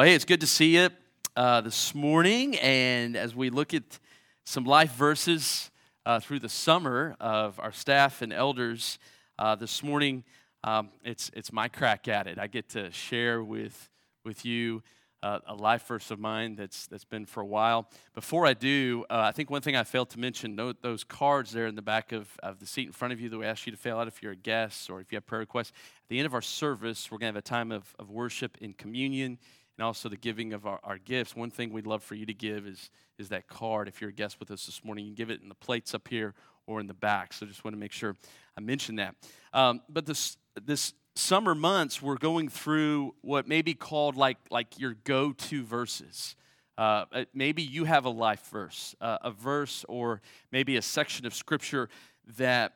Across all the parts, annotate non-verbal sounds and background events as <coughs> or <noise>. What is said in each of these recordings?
Well, hey, it's good to see you uh, this morning. And as we look at some life verses uh, through the summer of our staff and elders, uh, this morning um, it's, it's my crack at it. I get to share with, with you uh, a life verse of mine that's, that's been for a while. Before I do, uh, I think one thing I failed to mention note those cards there in the back of, of the seat in front of you that we ask you to fill out if you're a guest or if you have prayer requests. At the end of our service, we're going to have a time of, of worship in communion and also the giving of our, our gifts. One thing we'd love for you to give is, is that card. If you're a guest with us this morning, you can give it in the plates up here or in the back. So just want to make sure I mention that. Um, but this, this summer months, we're going through what may be called like, like your go to verses. Uh, uh, maybe you have a life verse, uh, a verse or maybe a section of scripture that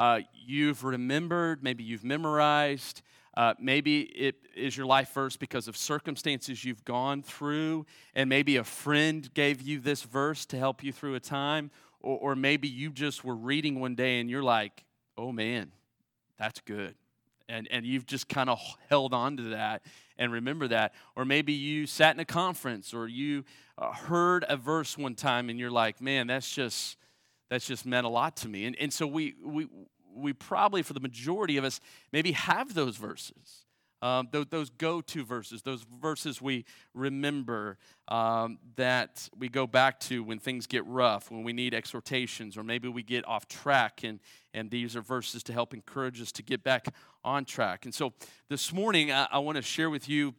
uh, you've remembered, maybe you've memorized, uh, maybe it is your life verse because of circumstances you've gone through, and maybe a friend gave you this verse to help you through a time, or, or maybe you just were reading one day and you're like, oh man, that's good. And, and you've just kind of held on to that and remember that. Or maybe you sat in a conference or you uh, heard a verse one time and you're like, man, that's just, that's just meant a lot to me. And, and so we, we, we probably, for the majority of us, maybe have those verses. Um, those, those go to verses, those verses we remember um, that we go back to when things get rough, when we need exhortations, or maybe we get off track, and, and these are verses to help encourage us to get back on track. And so this morning, I, I want to share with you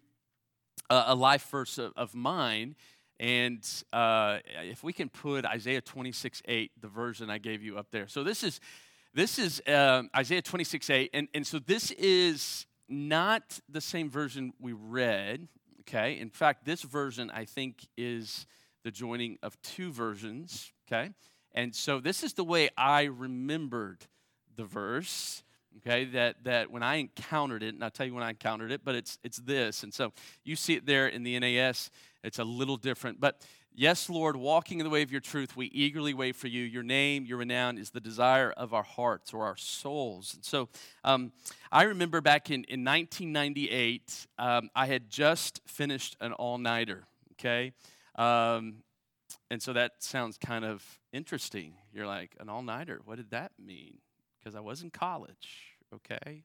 a, a life verse of, of mine. And uh, if we can put Isaiah 26 8, the version I gave you up there. So this is this is uh, Isaiah 26 8. And, and so this is not the same version we read, okay? In fact, this version, I think, is the joining of two versions, okay? And so this is the way I remembered the verse okay that that when i encountered it and i'll tell you when i encountered it but it's it's this and so you see it there in the nas it's a little different but Yes, Lord, walking in the way of your truth, we eagerly wait for you. Your name, your renown is the desire of our hearts or our souls. And so um, I remember back in, in 1998, um, I had just finished an all nighter, okay? Um, and so that sounds kind of interesting. You're like, an all nighter, what did that mean? Because I was in college, okay?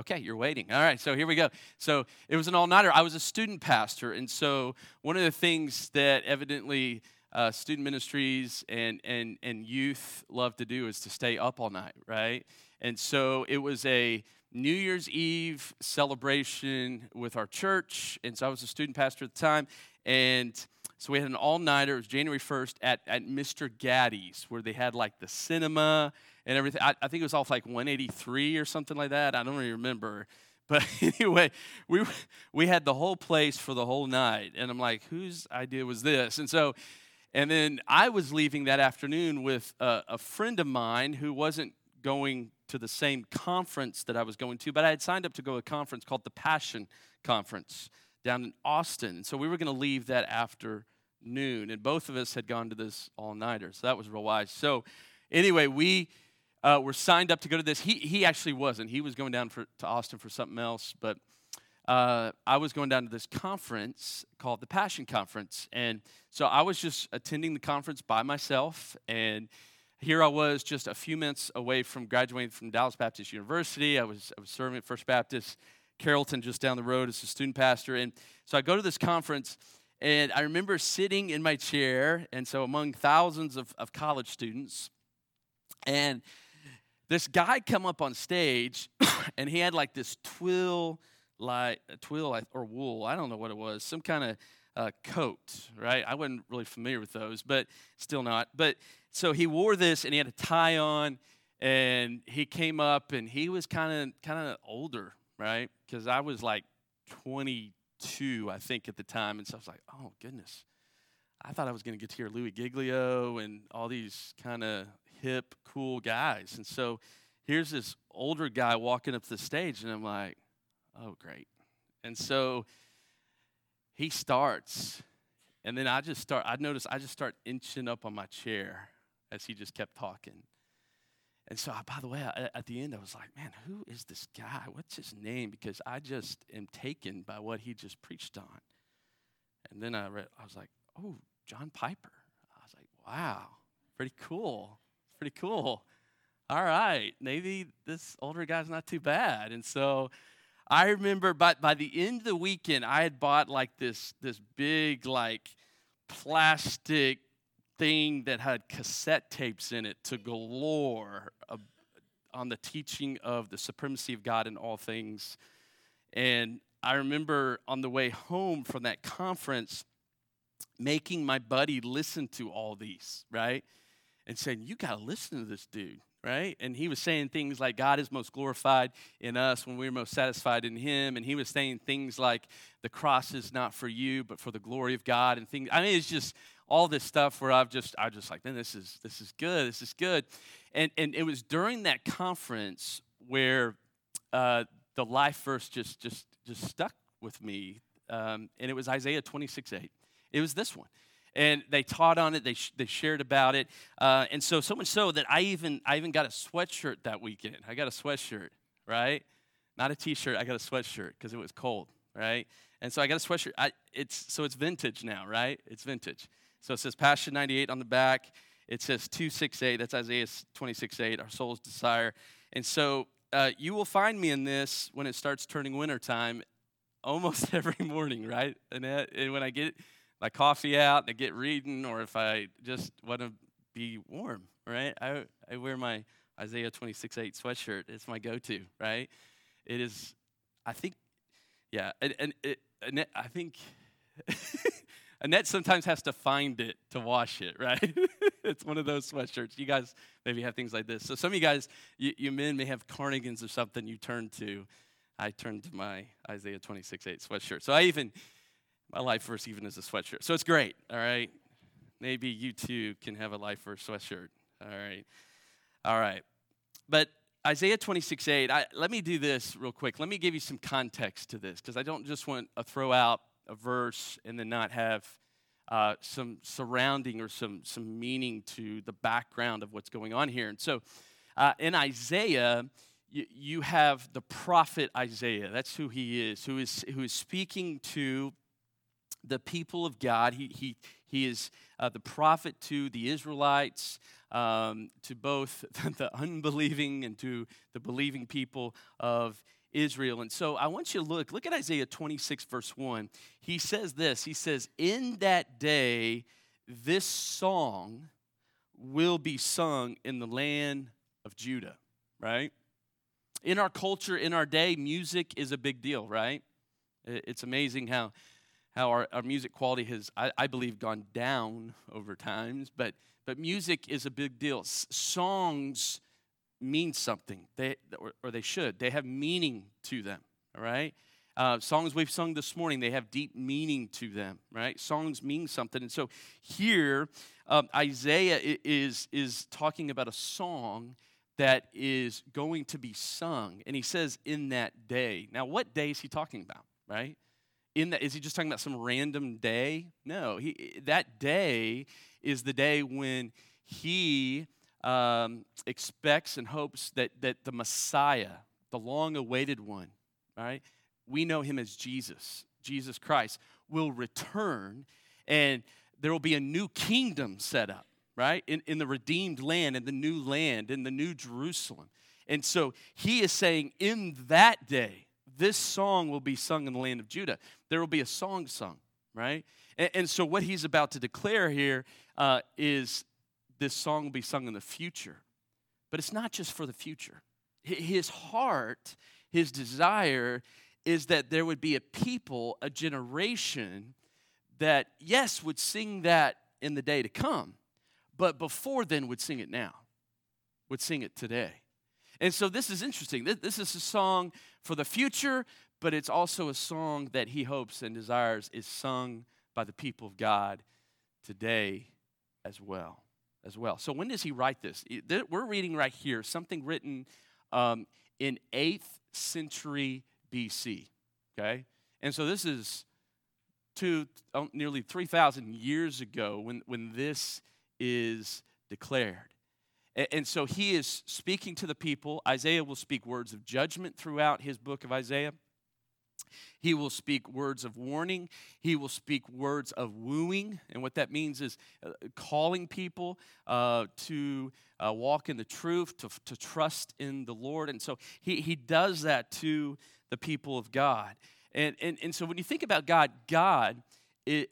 Okay, you're waiting. All right, so here we go. So it was an all nighter. I was a student pastor, and so one of the things that evidently uh, student ministries and, and, and youth love to do is to stay up all night, right? And so it was a New Year's Eve celebration with our church, and so I was a student pastor at the time, and so we had an all nighter. It was January 1st at, at Mr. Gatti's, where they had like the cinema and everything. I, I think it was off like 183 or something like that. I don't really remember. <laughs> But anyway, we, we had the whole place for the whole night. And I'm like, whose idea was this? And so, and then I was leaving that afternoon with a, a friend of mine who wasn't going to the same conference that I was going to, but I had signed up to go to a conference called the Passion Conference down in Austin. So we were going to leave that afternoon. And both of us had gone to this all nighter. So that was real wise. So anyway, we uh, were signed up to go to this. He, he actually wasn't. He was going down for, to Austin for something else. But uh, I was going down to this conference called the Passion Conference. And so I was just attending the conference by myself. And here I was just a few minutes away from graduating from Dallas Baptist University. I was, I was serving at First Baptist Carrollton just down the road as a student pastor. And so I go to this conference. And I remember sitting in my chair, and so among thousands of, of college students, and this guy come up on stage <coughs> and he had like this twill like twill or wool i don't know what it was some kind of uh, coat right? I wasn't really familiar with those but still not. But so he wore this and he had a tie on and he came up and he was kind of kind of older right? Because i was like 22 i think at the time and so i was like oh goodness. I thought i was going to get to hear louie giglio and all these kind of hip, cool guys. And so here's this older guy walking up the stage, and I'm like, oh, great. And so he starts, and then I just start, I notice I just start inching up on my chair as he just kept talking. And so, I, by the way, I, at the end, I was like, man, who is this guy? What's his name? Because I just am taken by what he just preached on. And then I read, I was like, oh, John Piper. I was like, wow, pretty cool. Pretty cool. All right, maybe this older guy's not too bad. And so I remember by, by the end of the weekend, I had bought like this, this big, like, plastic thing that had cassette tapes in it to galore on the teaching of the supremacy of God in all things. And I remember on the way home from that conference, making my buddy listen to all these, right? And saying, You got to listen to this dude, right? And he was saying things like, God is most glorified in us when we're most satisfied in him. And he was saying things like, The cross is not for you, but for the glory of God. And things, I mean, it's just all this stuff where I've just, I just like, man, this is, this is good, this is good. And, and it was during that conference where uh, the life verse just, just, just stuck with me. Um, and it was Isaiah 26, 8. It was this one. And they taught on it. They, sh- they shared about it. Uh, and so, so much so that I even, I even got a sweatshirt that weekend. I got a sweatshirt, right? Not a t-shirt. I got a sweatshirt because it was cold, right? And so I got a sweatshirt. I, it's, so it's vintage now, right? It's vintage. So it says Passion 98 on the back. It says 268. That's Isaiah 26, 8, our soul's desire. And so uh, you will find me in this when it starts turning wintertime almost <laughs> every morning, right? And, that, and when I get my coffee out and I get reading, or if I just want to be warm, right? I, I wear my Isaiah 26, 8 sweatshirt. It's my go to, right? It is, I think, yeah, and, and, it, and I think. <laughs> Annette sometimes has to find it to wash it, right? <laughs> it's one of those sweatshirts. You guys maybe have things like this. So some of you guys, you, you men may have carnigans or something you turn to. I turn to my Isaiah 26, 8 sweatshirt. So I even, my life verse even is a sweatshirt. So it's great, all right? Maybe you too can have a life verse sweatshirt, all right? All right. But Isaiah 26, 8, I, let me do this real quick. Let me give you some context to this because I don't just want to throw out a verse and then not have uh, some surrounding or some, some meaning to the background of what's going on here. And so uh, in Isaiah, you, you have the prophet Isaiah. That's who he is, who is, who is speaking to the people of God. He, he, he is uh, the prophet to the Israelites, um, to both <laughs> the unbelieving and to the believing people of Israel. And so I want you to look, look at Isaiah 26, verse 1. He says this He says, In that day, this song will be sung in the land of Judah, right? In our culture, in our day, music is a big deal, right? It's amazing how, how our, our music quality has, I, I believe, gone down over times, but, but music is a big deal. S- songs mean something, they, or, or they should. They have meaning to them, all right? Uh, songs we've sung this morning, they have deep meaning to them, right? Songs mean something. And so here, um, Isaiah is, is talking about a song that is going to be sung. And he says, in that day. Now, what day is he talking about, right? In that, is he just talking about some random day? No, he, that day is the day when he um, expects and hopes that, that the Messiah, the long awaited one, all right, we know him as Jesus, Jesus Christ, will return and there will be a new kingdom set up, right, in, in the redeemed land, in the new land, in the new Jerusalem. And so he is saying, in that day, this song will be sung in the land of Judah. There will be a song sung, right? And, and so what he's about to declare here uh, is this song will be sung in the future. But it's not just for the future. His heart, his desire is that there would be a people, a generation that, yes, would sing that in the day to come, but before then would sing it now, would sing it today. And so this is interesting. This is a song for the future, but it's also a song that he hopes and desires is sung by the people of God today as well as well. So when does he write this? We're reading right here something written um, in 8th century BC. Okay? And so this is two, oh, nearly 3,000 years ago when, when this is declared. And, so he is speaking to the people. Isaiah will speak words of judgment throughout his book of Isaiah. He will speak words of warning. He will speak words of wooing. And what that means is uh, calling people uh, to uh, walk in the truth, to, to trust in the Lord. And so he, he does that to the people of God. And, and, and so when you think about God, God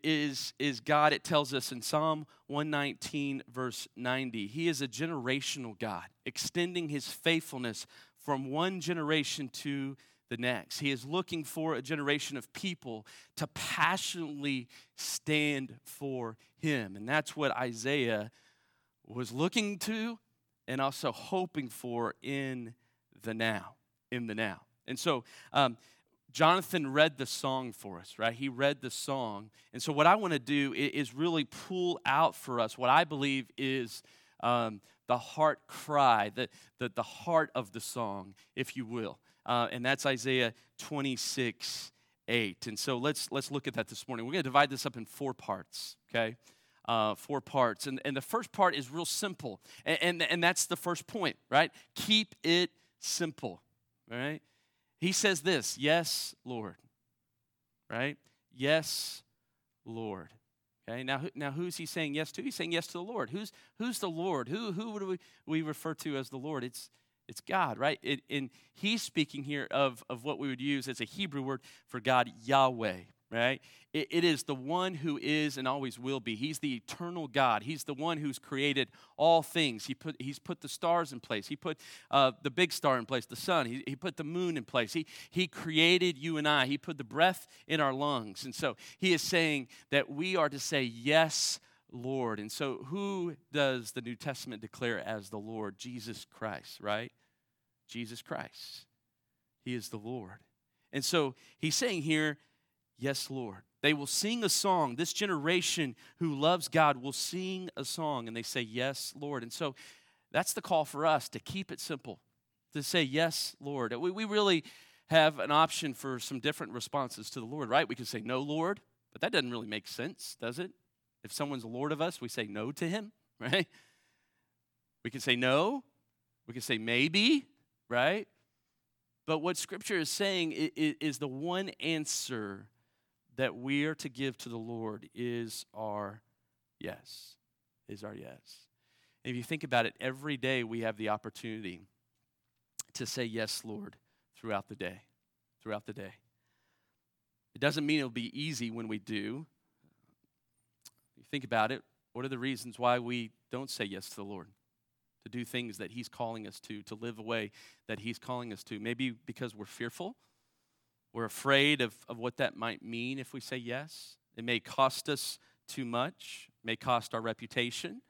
is, is God, it tells us in Psalm 119, verse 90. He is a generational God, extending his faithfulness from one generation to the next. He is looking for a generation of people to passionately stand for him. And that's what Isaiah was looking to and also hoping for in the now. In the now. And so, um, Jonathan read the song for us, right? He read the song. And so, what I want to do is really pull out for us what I believe is um, the heart cry, the, the, the heart of the song, if you will. Uh, and that's Isaiah 26, 8. And so, let's, let's look at that this morning. We're going to divide this up in four parts, okay? Uh, four parts. And, and the first part is real simple. And, and, and that's the first point, right? Keep it simple, right? He says this Yes, Lord. Right? Yes, Lord. Okay, now, now who's he saying yes to? He's saying yes to the Lord. Who's, who's the Lord? Who, who do we, we refer to as the Lord? It's, it's God, right? It, and he's speaking here of, of what we would use as a Hebrew word for God, Yahweh, right? It, it is the one who is and always will be. He's the eternal God. He's the one who's created all things. He put, he's put the stars in place. He put uh, the big star in place, the sun. He, he put the moon in place. He, he created you and I. He put the breath in our lungs. And so he is saying that we are to say, Yes, Lord. And so who does the New Testament declare as the Lord? Jesus Christ, right? Jesus Christ. He is the Lord. And so he's saying here, Yes, Lord. They will sing a song. This generation who loves God will sing a song and they say, Yes, Lord. And so that's the call for us to keep it simple, to say, Yes, Lord. We, we really have an option for some different responses to the Lord, right? We can say, No, Lord, but that doesn't really make sense, does it? If someone's Lord of us, we say no to him, <laughs> right? We can say no. We can say maybe, right? But what Scripture is saying is the one answer that we are to give to the Lord is our yes. Is our yes. And if you think about it, every day we have the opportunity to say yes, Lord, throughout the day. Throughout the day. It doesn't mean it'll be easy when we do. You think about it, what are the reasons why we don't say yes to the Lord? To do things that He's calling us to, to live a way that He's calling us to. Maybe because we're fearful we're afraid of, of what that might mean if we say yes. It may cost us too much, may cost our reputation,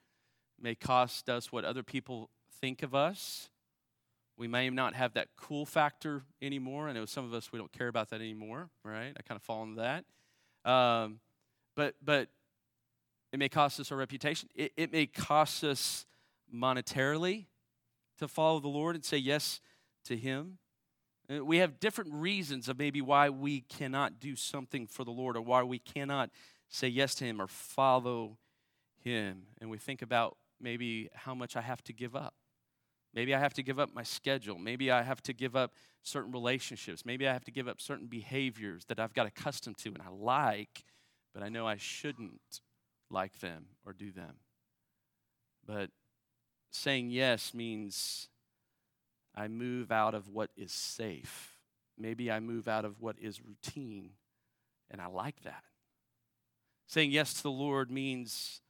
may cost us what other people think of us. We may not have that cool factor anymore. I know some of us, we don't care about that anymore, right? I kind of fall into that. Um, but, but it may cost us our reputation. It, it may cost us monetarily to follow the Lord and say yes to Him. Uh, we have different reasons of maybe why we cannot do something for the Lord or why we cannot say yes to Him or follow Him. And we think about maybe how much I have to give up. Maybe I have to give up my schedule. Maybe I have to give up certain relationships. Maybe I have to give up certain behaviors that I've got accustomed to and I like, but I know I shouldn't like them or do them. But saying yes means I move out of what is safe. Maybe I move out of what is routine, and I like that. Saying yes to the Lord means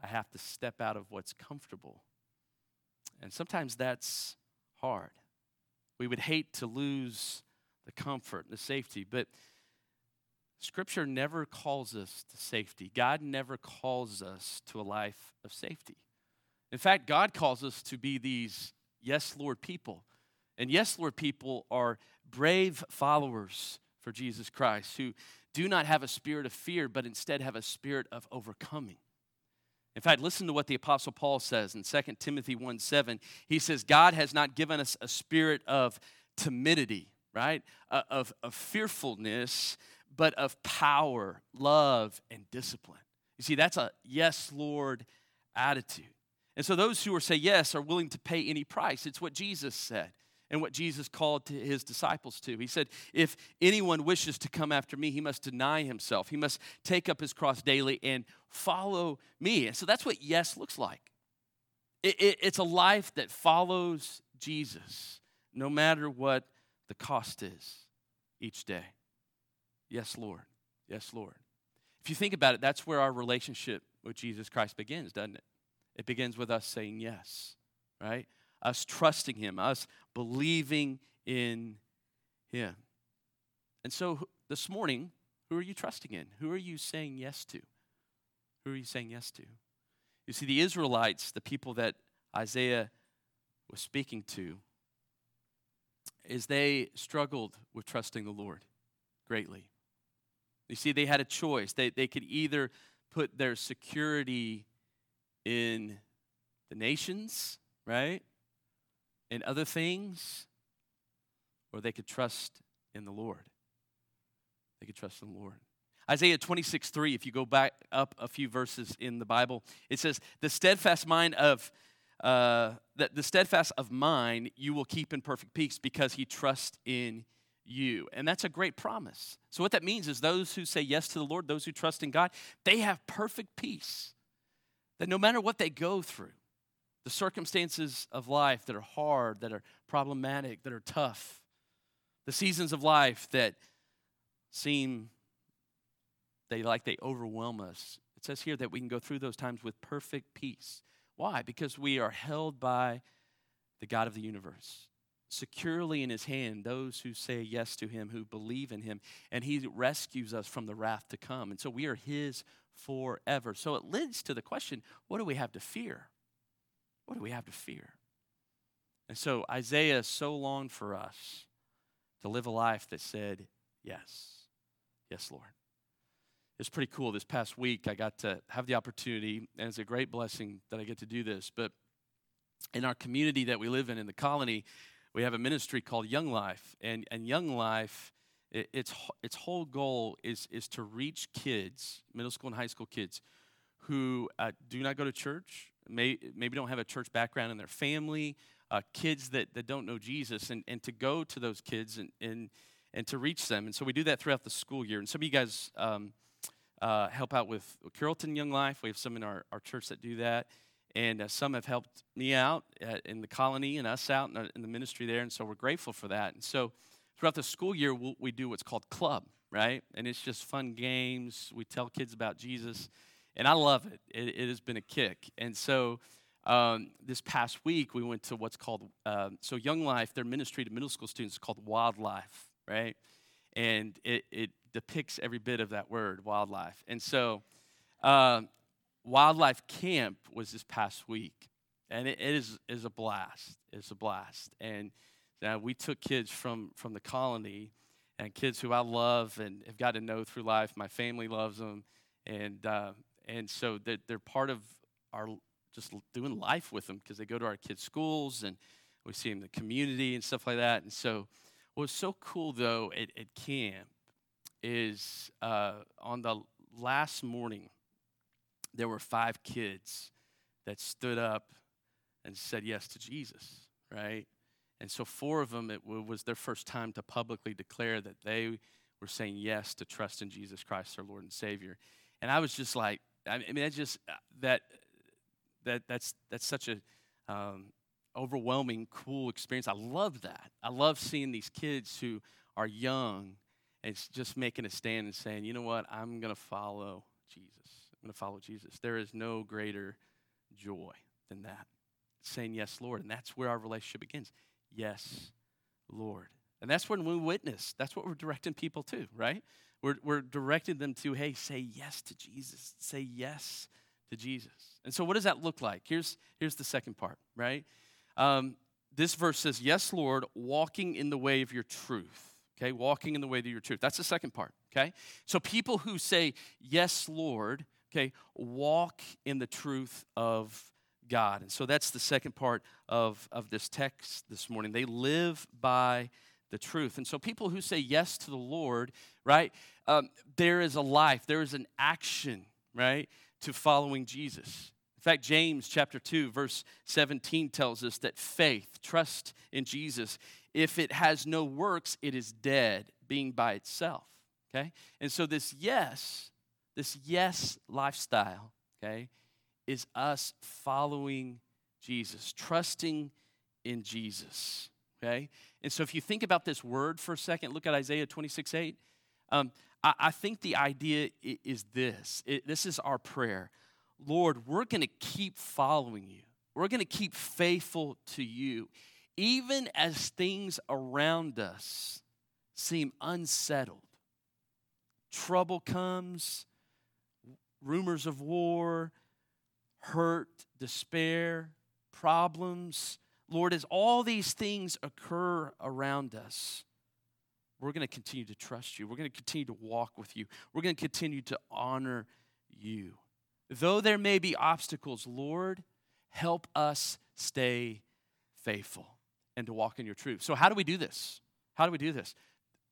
I have to step out of what's comfortable. And sometimes that's hard. We would hate to lose the comfort and the safety, but Scripture never calls us to safety. God never calls us to a life of safety. In fact, God calls us to be these yes, Lord people. And yes, Lord people are brave followers for Jesus Christ who do not have a spirit of fear, but instead have a spirit of overcoming. In fact, listen to what the Apostle Paul says in 2 Timothy 1 7. He says, God has not given us a spirit of timidity, right? Uh, of, of fearfulness, but of power, love, and discipline. You see, that's a yes, Lord attitude. And so those who are say yes are willing to pay any price. It's what Jesus said. and what Jesus called to his disciples to. He said, If anyone wishes to come after me, he must deny himself. He must take up his cross daily and follow me. And so that's what yes looks like. It, it, it's a life that follows Jesus, no matter what the cost is each day. Yes, Lord. Yes, Lord. If you think about it, that's where our relationship with Jesus Christ begins, doesn't it? It begins with us saying yes, right? Us trusting Him, us believing in Him. And so this morning, who are you trusting in? Who are you saying yes to? Who are you saying yes to? You see, the Israelites, the people that Isaiah was speaking to, is they struggled with trusting the Lord greatly. You see, they had a choice. They, they could either put their security in the nations, right? In other things, or they could trust in the Lord. They could trust in the Lord. Isaiah 26, 3, if you go back up a few verses in the Bible, it says, The steadfast mind of uh, the, the steadfast of mind you will keep in perfect peace because he trusts in you. And that's a great promise. So, what that means is those who say yes to the Lord, those who trust in God, they have perfect peace. That no matter what they go through, the circumstances of life that are hard, that are problematic, that are tough, the seasons of life that seem they like they overwhelm us. It says here that we can go through those times with perfect peace. Why? Because we are held by the God of the universe securely in his hand those who say yes to him, who believe in him, and he rescues us from the wrath to come. And so we are his forever. So it leads to the question what do we have to fear? What do we have to fear? And so Isaiah so longed for us to live a life that said, Yes, yes, Lord. It's pretty cool. This past week, I got to have the opportunity, and it's a great blessing that I get to do this. But in our community that we live in, in the colony, we have a ministry called Young Life, and, and Young Life, it, its, its whole goal is, is to reach kids, middle school and high school kids, who uh, do not go to church, may, maybe don't have a church background in their family, uh, kids that, that don't know Jesus, and, and to go to those kids and, and, and to reach them. And so we do that throughout the school year. And some of you guys um, uh, help out with Carrollton Young Life. We have some in our, our church that do that and uh, some have helped me out at, in the colony and us out in the, in the, ministry there and so we're grateful for that and so throughout the school year we'll, we do what's called club right? And it's just fun games. We tell kids about jesus and i love it. It, it has been a kick. And so um, this past week we went to what's called uh, so young life their ministry to middle school students is called WyldLife right? And it, it depicts every bit of that word wildlife. And so um, WyldLife camp was this past week, and it, it is, is a blast. It's a blast. And uh, we took kids from, from the colony and kids who I love and have got to know through life. My family loves them. And, uh, and so they're, they're part of our just doing life with them because they go to our kids' schools and we see them in the community and stuff like that. And so, what's so cool though at, at camp is uh, on the last morning, there were five kids that stood up and said yes to Jesus, right? And so, four of them, it was their first time to publicly declare that they were saying yes to trust in Jesus Christ, their Lord and Savior. And I was just like, I mean, that's just uh, that that that's that's such a um, overwhelming, cool experience. I love that. I love seeing these kids who are young and just making a stand and saying, you know what, I'm going to follow Jesus. I'm going to follow Jesus. There is no greater joy than that. Saying, Yes, Lord. And that's where our relationship begins. Yes, Lord. And that's when we witness. That's what we're directing people to, right? We're, we're directing them to, hey, say yes to Jesus. Say yes to Jesus. And so, what does that look like? Here's, here's the second part, right? Um, this verse says, Yes, Lord, walking in the way of your truth. Okay, walking in the way of your truth. That's the second part, okay? So, people who say, Yes, Lord, Okay, walk in the truth of God. And so that's the second part of, of this text this morning. They live by the truth. And so people who say yes to the Lord, right, um, there is a life, there is an action, right, to following Jesus. In fact, James chapter 2, verse 17 tells us that faith, trust in Jesus, if it has no works, it is dead, being by itself. Okay? And so this yes, this yes lifestyle, okay, is us following Jesus, trusting in Jesus. Okay? And so if you think about this word for a second, look at Isaiah 26 8. Um, I, I, think the idea is this it, this is our prayer. Lord, we're going to keep following you, we're going to keep faithful to you, even as things around us seem unsettled. Trouble comes, rumors of war, hurt, despair, problems. Lord, as all these things occur around us, we're going to continue to trust you. We're going to continue to walk with you. We're going to continue to honor you. Though there may be obstacles, Lord, help us stay faithful and to walk in your truth. So, how do we do this? How do we do this?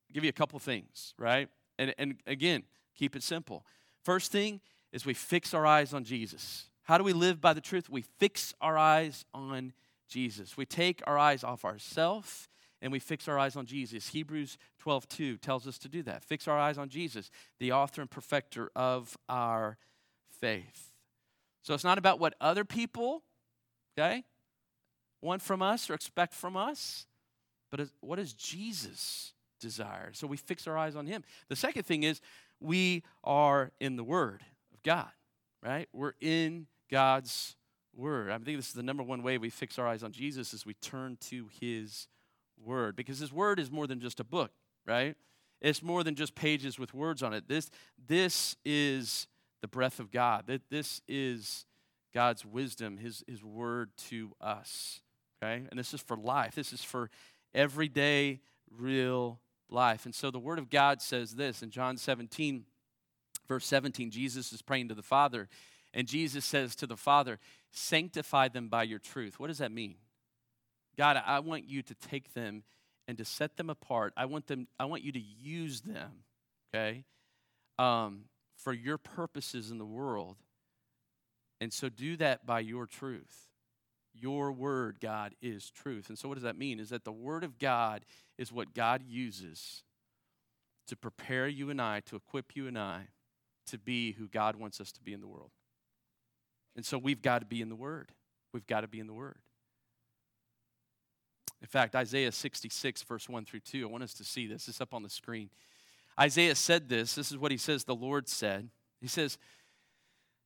I'll give you a couple things, right? And, and again, keep it simple. First thing is we fix our eyes on Jesus. How do we live by the truth? We fix our eyes on Jesus. We take our eyes off ourselves and we fix our eyes on Jesus. Hebrews 12 2 tells us to do that. Fix our eyes on Jesus, the author and perfecter of our faith. So it's not about what other people, okay, want from us or expect from us, but what does Jesus desire? So we fix our eyes on him. The second thing is we are in the Word of God, right? We're in God's Word. I think this is the number one way we fix our eyes on Jesus is we turn to His Word because His Word is more than just a book, right? It's more than just pages with words on it. This, this is the breath of God. That This is God's wisdom, His, His Word to us, okay? And this is for life. This is for everyday, real life. And so the Word of God says this in John 17, verse 17, Jesus is praying to the Father. And Jesus says to the Father, Sanctify them by your truth. What does that mean? God, I want you to take them and to set them apart. I want them, I want you to use them, okay, um, for your purposes in the world. And so do that by your truth. Your word, God, is truth. And so what does that mean? Is that the word of God is what God uses to prepare you and I, to equip you and I to be who God wants us to be in the world. And so we've got to be in the Word. We've got to be in the Word. In fact, Isaiah 66, verse 1 through 2, I want us to see this. It's up on the screen. Isaiah said this. This is what he says the Lord said. He says,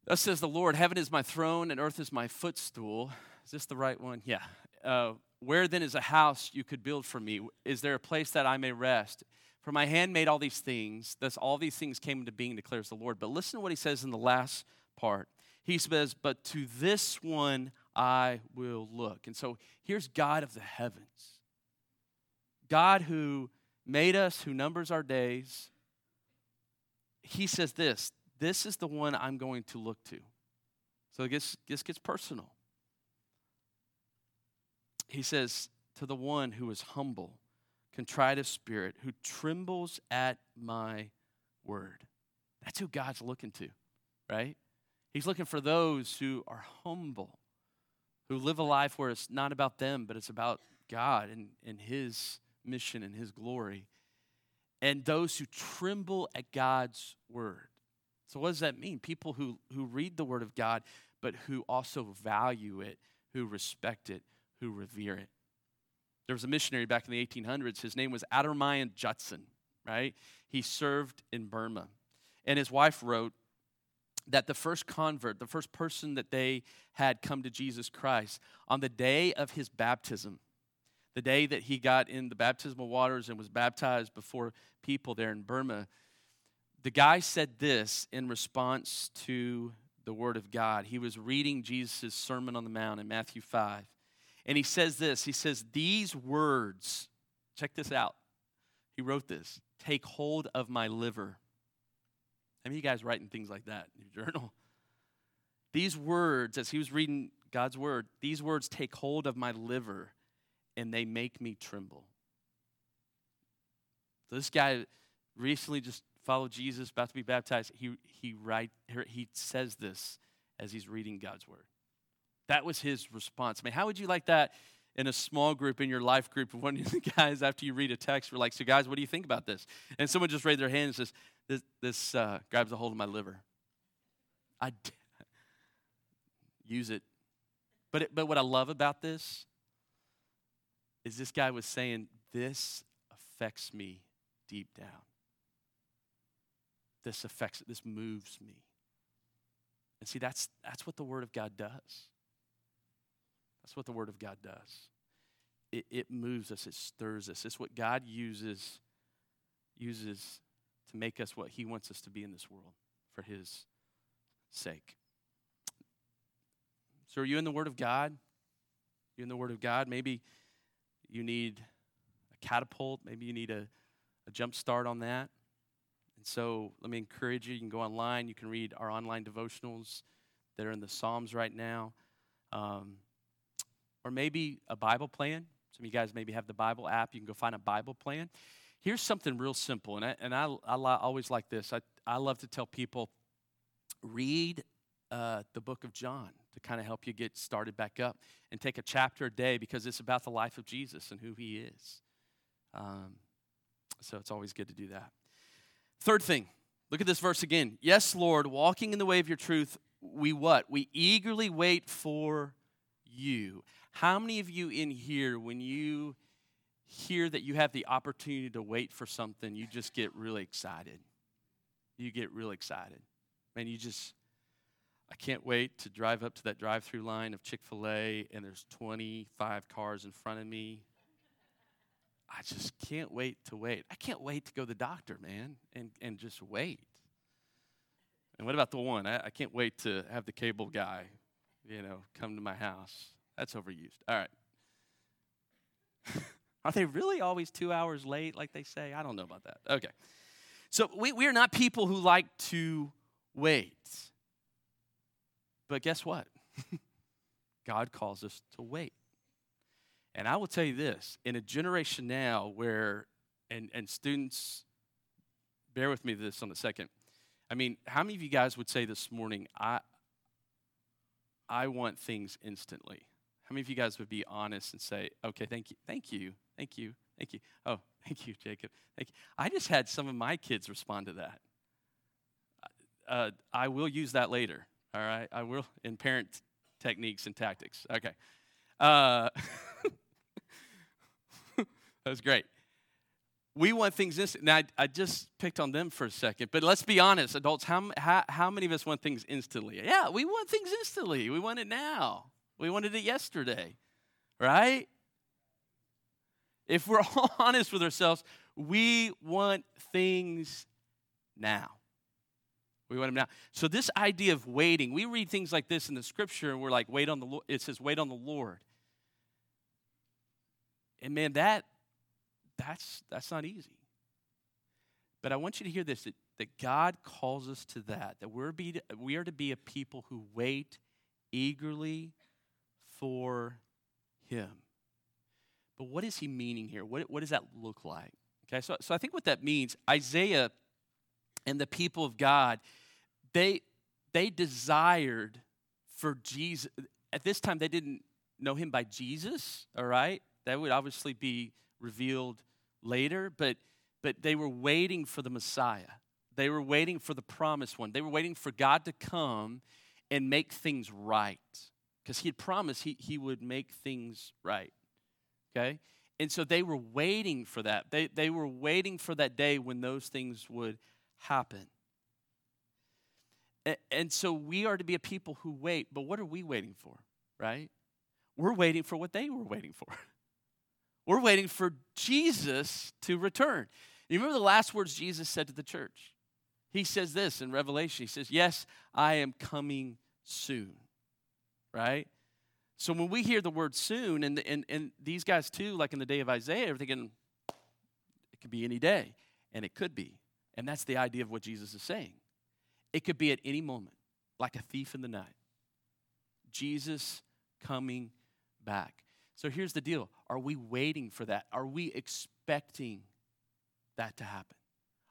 Thus says the Lord, Heaven is my throne and earth is my footstool. Is this the right one? Yeah. Uh, where then is a house you could build for me? Is there a place that I may rest? For my hand made all these things. Thus all these things came into being, declares the Lord. But listen to what he says in the last part. He says, But to this one I will look. And so here's God of the heavens God who made us, who numbers our days. He says this this is the one I'm going to look to. So this, this gets personal. He says, To the one who is humble, contrite of spirit, who trembles at my word. That's who God's looking to, right? He's looking for those who are humble, who live a life where it's not about them, but it's about God and, and His mission and His glory. And those who tremble at God's word. So, what does that mean? People who, who read the word of God, but who also value it, who respect it, who revere it. There was a missionary back in the 1800s. His name was Adoniram Judson, right? He served in Burma. And his wife wrote that the first convert, the first person that they had come to Jesus Christ, on the day of his baptism, the day that he got in the baptismal waters and was baptized before people there in Burma, the guy said this in response to the Word of God. He was reading Jesus' Sermon on the Mount in Matthew 5. And he says this He says, These words, check this out. He wrote this take hold of my liver how mean, you guys writing things like that in your <laughs> journal? These words, as he was reading God's word, these words take hold of my liver and they make me tremble. So this guy recently just followed Jesus, about to be baptized. He, he, write, he says this as he's reading God's word. That was his response. I mean, how would you like that in a small group in your life group? <laughs> One of the guys, after you read a text, were like, So, guys, what do you think about this? And someone just raised their hand and says, This, this uh, grabs a hold of my liver. I d- use it. But, it, but what I love about this is this guy was saying, This affects me deep down. This affects, this moves me. And see, that's, that's what the Word of God does. That's what the Word of God does. It, it moves us, it stirs us. It's what God uses, uses to make us what He wants us to be in this world for His sake. So, are you in the Word of God? You in the Word of God? Maybe you need a catapult. Maybe you need a, a jump start on that. And so, let me encourage you. You can go online. You can read our online devotionals that are in the Psalms right now. Um, or maybe a Bible plan. Some of you guys maybe have the Bible app. You can go find a Bible plan. Here's something real simple, and I, and I, I always like this. I, I love to tell people read uh, the book of John to kind of help you get started back up and take a chapter a day because it's about the life of Jesus and who he is. Um, so it's always good to do that. Third thing, look at this verse again. Yes, Lord, walking in the way of your truth, we what? We eagerly wait for you. How many of you in here, when you hear that you have the opportunity to wait for something, you just get really excited? You get really excited. Man, you just, I can't wait to drive up to that drive through line of Chick fil A and there's 25 cars in front of me. I just can't wait to wait. I can't wait to go to the doctor, man, and, and just wait. And what about the one? I, I can't wait to have the cable guy, you know, come to my house. That's overused. All right. <laughs> Are they really always two hours late, like they say? I don't know about that. Okay. So we, we are not people who like to wait. But guess what? <laughs> God calls us to wait. And I will tell you this in a generation now where, and, and students, bear with me this on a second. I mean, how many of you guys would say this morning, I, I want things instantly? How many of you guys would be honest and say, okay, thank you, thank you, thank you, thank you. Oh, <laughs> thank you, Jacob. Thank you. I just had some of my kids respond to that. Uh, I will use that later, all right? I will in parent techniques and tactics. Okay. Uh, <laughs> that was great. We want things instant. Now, I, I, just picked on them for a second, but let's be honest, adults, how, how, how many of us want things instantly? Yeah, we want things instantly. We want it now. We wanted it yesterday, right? If we're all <laughs> honest with ourselves, we want things now. We want them now. So this idea of waiting, we read things like this in the scripture and we're like, wait on the Lord. It says, wait on the Lord. And man, that that's that's not easy. But I want you to hear this that, that God calls us to that, that we're be, we are to be a people who wait eagerly for him. But what is he meaning here? What, what does that look like? Okay, so, so I think what that means, Isaiah and the people of God, they, they desired for Jesus. At this time, they didn't know him by Jesus, all right? That would obviously be revealed later, but, but they were waiting for the Messiah. They were waiting for the promised one. They were waiting for God to come and make things right because he had promised he, he would make things right. Okay? And so they were waiting for that. They, they were waiting for that day when those things would happen. And, and so we are to be a people who wait, but what are we waiting for, right? We're waiting for what they were waiting for. <laughs> We're waiting for Jesus to return. You remember the last words Jesus said to the church? He says this in Revelation. He says, Yes, I am coming soon right? So when we hear the word soon, and, and, and these guys too, like in the day of Isaiah, are thinking it could be any day, and it could be. And that's the idea of what Jesus is saying. It could be at any moment, like a thief in the night. Jesus coming back. So here's the deal Are we waiting for that? Are we expecting that to happen?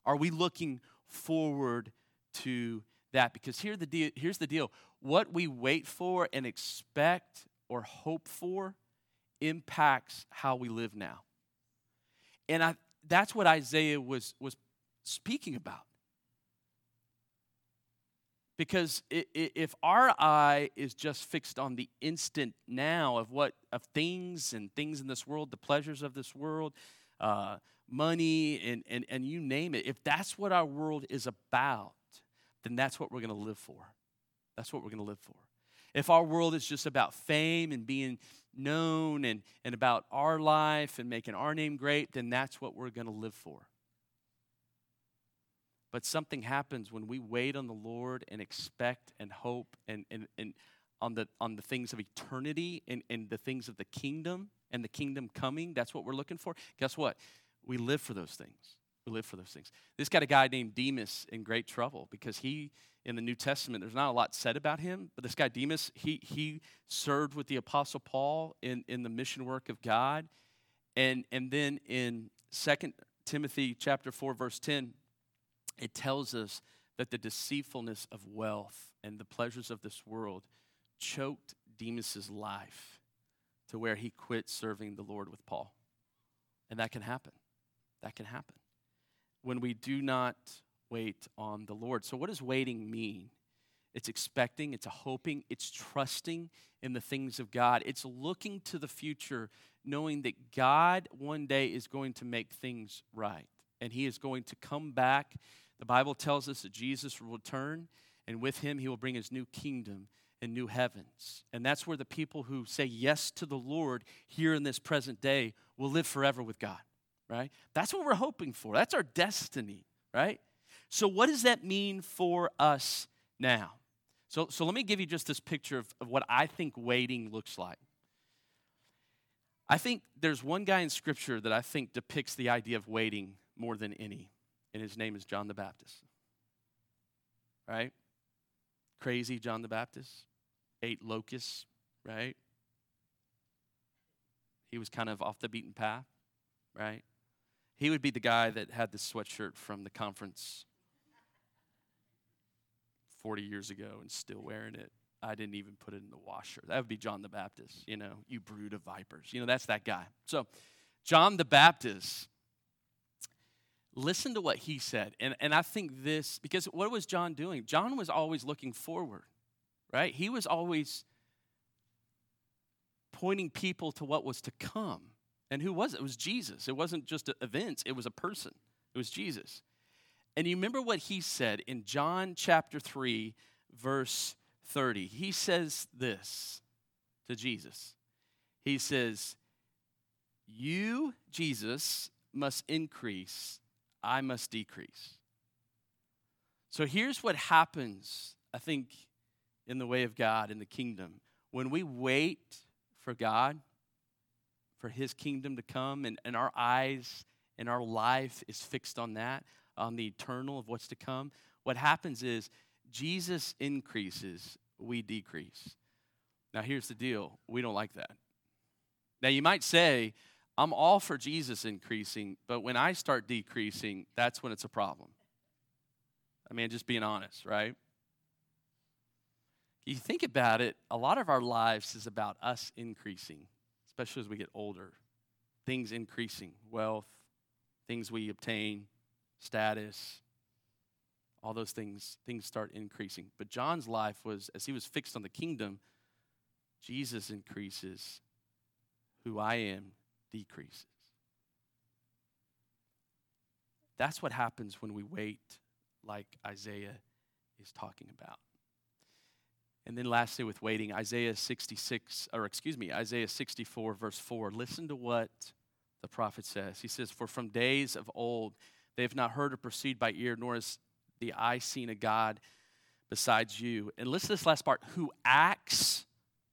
Are we looking forward to that because here the deal, here's the deal what we wait for and expect or hope for impacts how we live now. And I, that's what Isaiah was, was speaking about. Because if our eye is just fixed on the instant now of what of things and things in this world, the pleasures of this world, uh, money, and, and, and you name it, if that's what our world is about, then that's what we're going to live for. That's what we're going to live for. If our world is just about fame and being known and, and about our life and making our name great, then that's what we're going to live for. But something happens when we wait on the Lord and expect and hope and, and, and on, the, on the things of eternity and, and the things of the kingdom and the kingdom coming. That's what we're looking for. Guess what? We live for those things. We live for those things. This got a guy named Demas in great trouble because he, in the New Testament, there's not a lot said about him, but this guy Demas, he, he served with the Apostle Paul in, in the mission work of God. And, and then in Second Timothy chapter 4, verse 10, it tells us that the deceitfulness of wealth and the pleasures of this world choked Demas's life to where he quit serving the Lord with Paul. And that can happen. That can happen when we do not wait on the Lord. So, what does waiting mean? It's expecting, it's hoping, it's trusting in the things of God. It's looking to the future, knowing that God one day is going to make things right and He is going to come back the Bible tells us that Jesus will return, and with him, he will bring his new kingdom and new heavens. And that's where the people who say yes to the Lord here in this present day will live forever with God, right? That's what we're hoping for. That's our destiny, right? So, what does that mean for us now? So, so let me give you just this picture of, of what I think waiting looks like. I think there's one guy in Scripture that I think depicts the idea of waiting more than any and his name is John the Baptist. Right? Crazy John the Baptist. Ate locusts, right? He was kind of off the beaten path, right? He would be the guy that had the sweatshirt from the conference 40 years ago and still wearing it. I didn't even put it in the washer. That would be John the Baptist, you know, you brood of vipers. You know, that's that guy. So, John the Baptist listen to what he said. And, and I think this, because what was John doing? John was always looking forward, right? He was always pointing people to what was to come. And who was it? It was Jesus. It wasn't just events, it was a person. It was Jesus. And you remember what he said in John chapter 3, verse 30. He says this to Jesus. He says, You, Jesus, must increase, I must decrease. So here's what happens, I think, in the way of God, in the kingdom. When we wait for God, for His kingdom to come, and, and our eyes and our life is fixed on that, on the eternal of what's to come, what happens is Jesus increases, we decrease. Now, here's the deal we don't like that. Now, you might say, I'm all for Jesus increasing, but when I start decreasing, that's when it's a problem. I mean, just being honest, right? You think about it, a lot of our lives is about us increasing, especially as we get older. Things increasing, wealth, things we obtain, status, all those things, things start increasing. But John's life was, as he was fixed on the kingdom, Jesus increases who I am decreases. That's what happens when we wait, like Isaiah is talking about. And then lastly, with waiting, Isaiah 66, or excuse me, Isaiah 64, verse 4. Listen to what the prophet says. He says, For from days of old they have not heard or perceived by ear, nor has the eye seen a God besides you. And listen to this last part who acts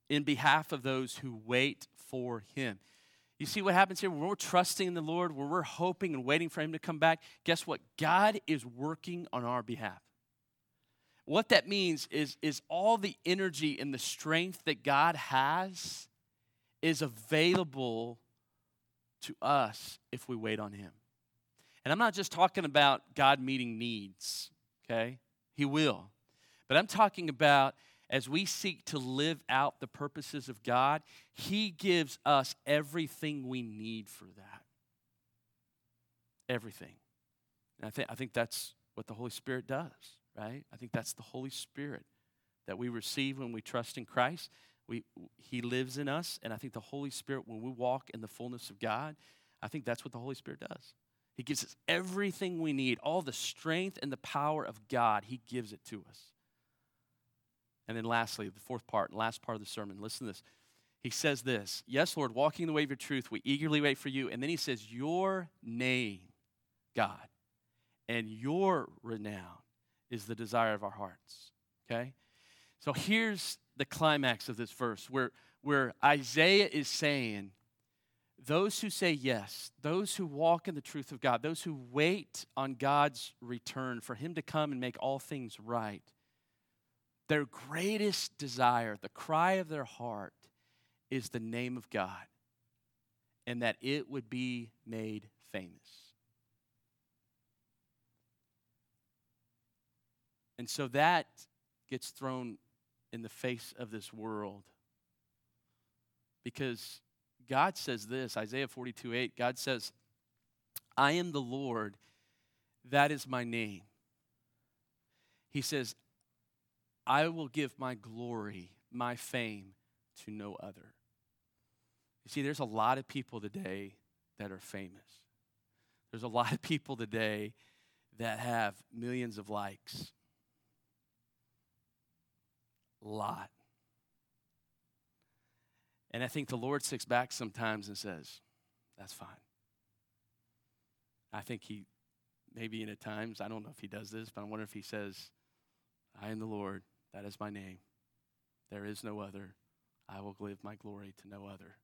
in behalf of those who wait for him. You see what happens here? When we're trusting in the Lord, when we're hoping and waiting for Him to come back, guess what? God is working on our behalf. What that means is, is all the energy and the strength that God has is available to us if we wait on Him. And I'm not just talking about God meeting needs, okay? He will. But I'm talking about as we seek to live out the purposes of God, He gives us everything we need for that. Everything. And I think, I think that's what the Holy Spirit does, right? I think that's the Holy Spirit that we receive when we trust in Christ. We, he lives in us, and I think the Holy Spirit, when we walk in the fullness of God, I think that's what the Holy Spirit does. He gives us everything we need, all the strength and the power of God, He gives it to us. And then lastly, the fourth part, last part of the sermon, listen to this. He says this Yes, Lord, walking in the way of your truth, we eagerly wait for you. And then he says, Your name, God, and your renown is the desire of our hearts. Okay? So here's the climax of this verse where, where Isaiah is saying, those who say yes, those who walk in the truth of God, those who wait on God's return for Him to come and make all things right, their greatest desire, the cry of their heart, is the name of God and that it would be made famous. And so that gets thrown in the face of this world because God says this Isaiah 42 8, God says, I am the Lord, that is my name. He says, I will give my glory, my fame to no other. You see, there's a lot of people today that are famous. There's a lot of people today that have millions of likes. Lot. And I think the Lord sits back sometimes and says, That's fine. I think he, maybe in at times, I don't know if he does this, but I wonder if he says, I am the Lord. That is my name. There is no other. I will give my glory to no other.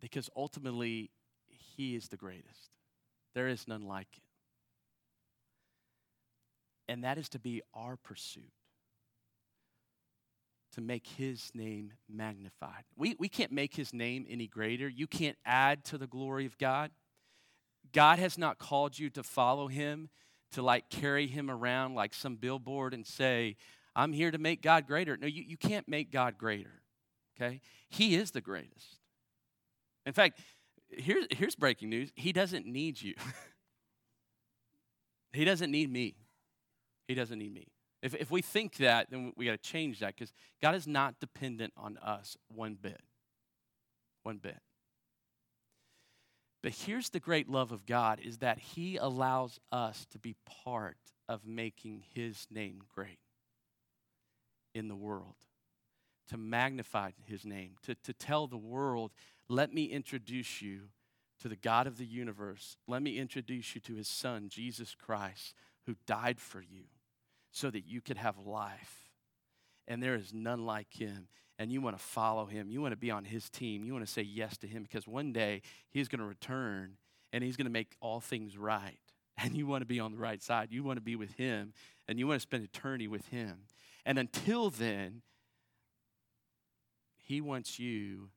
Because ultimately, He is the greatest. There is none like Him. And that is to be our pursuit to make his name magnified. We, we can't make his name any greater. You can't add to the glory of God. God has not called you to follow him to like carry him around like some billboard and say, I'm here to make God greater. No, you, you can't make God greater. Okay? He is the greatest. In fact, here's, here's breaking news He doesn't need you, <laughs> He doesn't need me. He doesn't need me. If, if we think that, then we got to change that because God is not dependent on us one bit. One bit. But here's the great love of God is that he allows us to be part of making his name great in the world, to magnify his name, to, to tell the world, let me introduce you to the God of the universe. Let me introduce you to his son, Jesus Christ, who died for you so that you could have life. And there is none like him and you want to follow him, you want to be on his team, you want to say yes to him because one day he's going to return and he's going to make all things right. <laughs> And you want to be on the right side. You want to be with him and you want to spend eternity with him. And until then, he wants you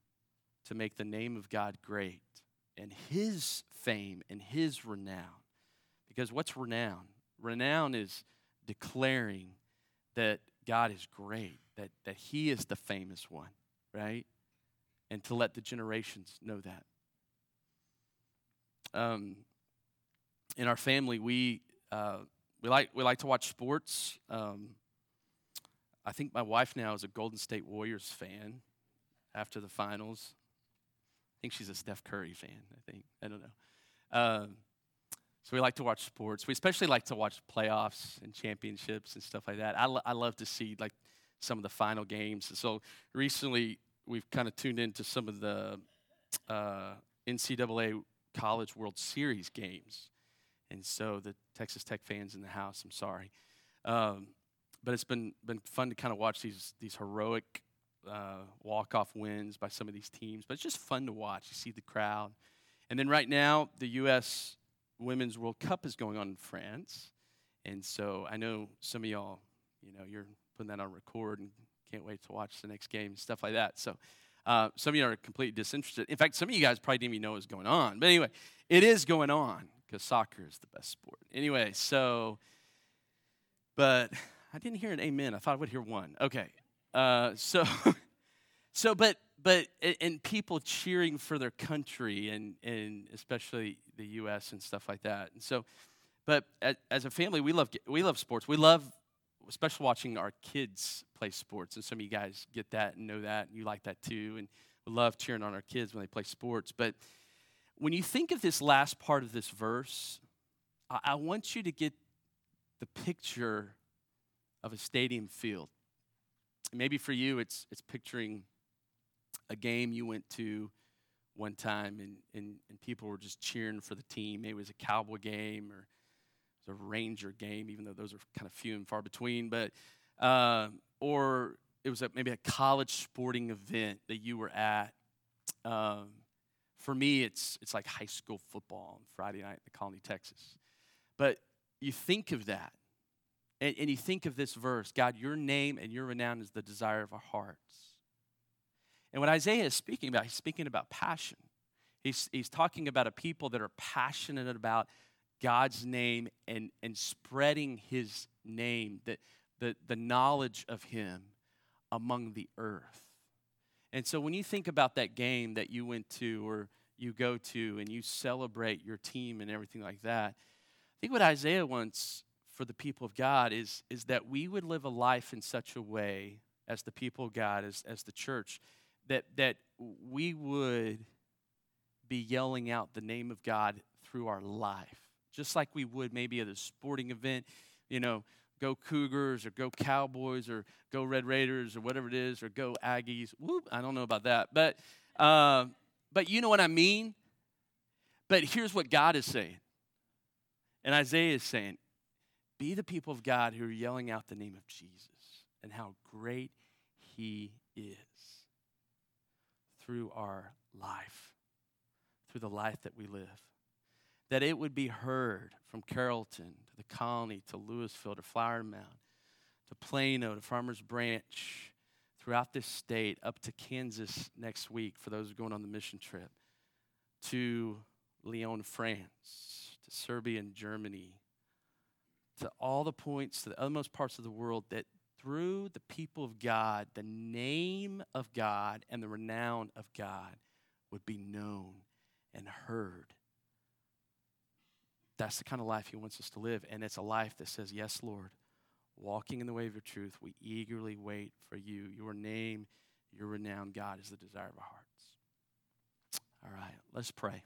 to make the name of God great and his fame and his renown. Because what's renown? Renown is declaring that God is great that, that He is the famous one, right? And to let the generations know that. Um, in our family, we, uh, we, like, we like to watch sports. Um, I think my wife now is a Golden State Warriors fan after the finals. I think she's a Steph Curry fan, I think. I don't know. Um, so we like to watch sports. We especially like to watch playoffs and championships and stuff like that. I, lo- I love to see like some of the final games. So recently, we've kind of tuned into some of the uh, NCAA College World Series games. And so the Texas Tech fans in the house, I'm sorry. Um, but it's been, been fun to kind of watch these, these heroic uh, walk-off wins by some of these teams. But it's just fun to watch. You see the crowd. And then right now, the U.S. Women's World Cup is going on in France. And so I know some of y'all, you know, you're putting that on record and can't wait to watch the next game stuff like that. So uh, some of you are completely disinterested. In fact, some of you guys probably didn't even know what was going on. But anyway, it is going on because soccer is the best sport. Anyway, so, but I didn't hear an amen. I thought I would hear one. Okay. Uh, so, <laughs> so, but, but, and people cheering for their country and, and especially the U.S. and stuff like that. And so, but as a family, we love, we love sports. We love, especially watching our kids play sports. And some of you guys get that and know that, and you like that too. And we love cheering on our kids when they play sports. But when you think of this last part of this verse, I, I want you to get the picture of a stadium field. Maybe for you, it's, it's picturing a game you went to one time and, and, and people were just cheering for the team. Maybe it was a Cowboy game or it was a Ranger game, even though those are kind of few and far between. But uh, or it was a, maybe a college sporting event that you were at. Um, for me, it's it's like high school football on Friday night in the Colony, Texas. But you think of that, and, and you think of this verse God, your name and your renown is the desire of our hearts. And what Isaiah is speaking about, he's speaking about passion. He's, he's talking about a people that are passionate about God's name and, and spreading his name, the, the, the knowledge of him among the earth. And so when you think about that game that you went to or you go to and you celebrate your team and everything like that, I think what Isaiah wants for the people of God is, is that we would live a life in such a way as the people of God, as, as the church, that, that we would be yelling out the name of God through our life, just like we would maybe at a sporting event, you know, go Cougars or go Cowboys or go Red Raiders or whatever it is, or go Aggies. Whoop, I don't know about that. But, uh, but you know what I mean? But here's what God is saying. And Isaiah is saying, be the people of God who are yelling out the name of Jesus and how great he is through our life, through the life that we live. That it would be heard from Carrollton to the colony to Lewisville to Flower Mound to Plano to Farmers Branch, throughout this state, up to Kansas next week for those going on the mission trip, to Lyon, France, to Serbia and Germany, to all the points, to the othermost parts of the world, that through the people of God, the name of God and the renown of God would be known and heard. That's the kind of life He wants us to live. And it's a life that says, Yes, Lord, walking in the way of your truth, we eagerly wait for you. Your name, your renown, God, is the desire of our hearts. All right, let's pray.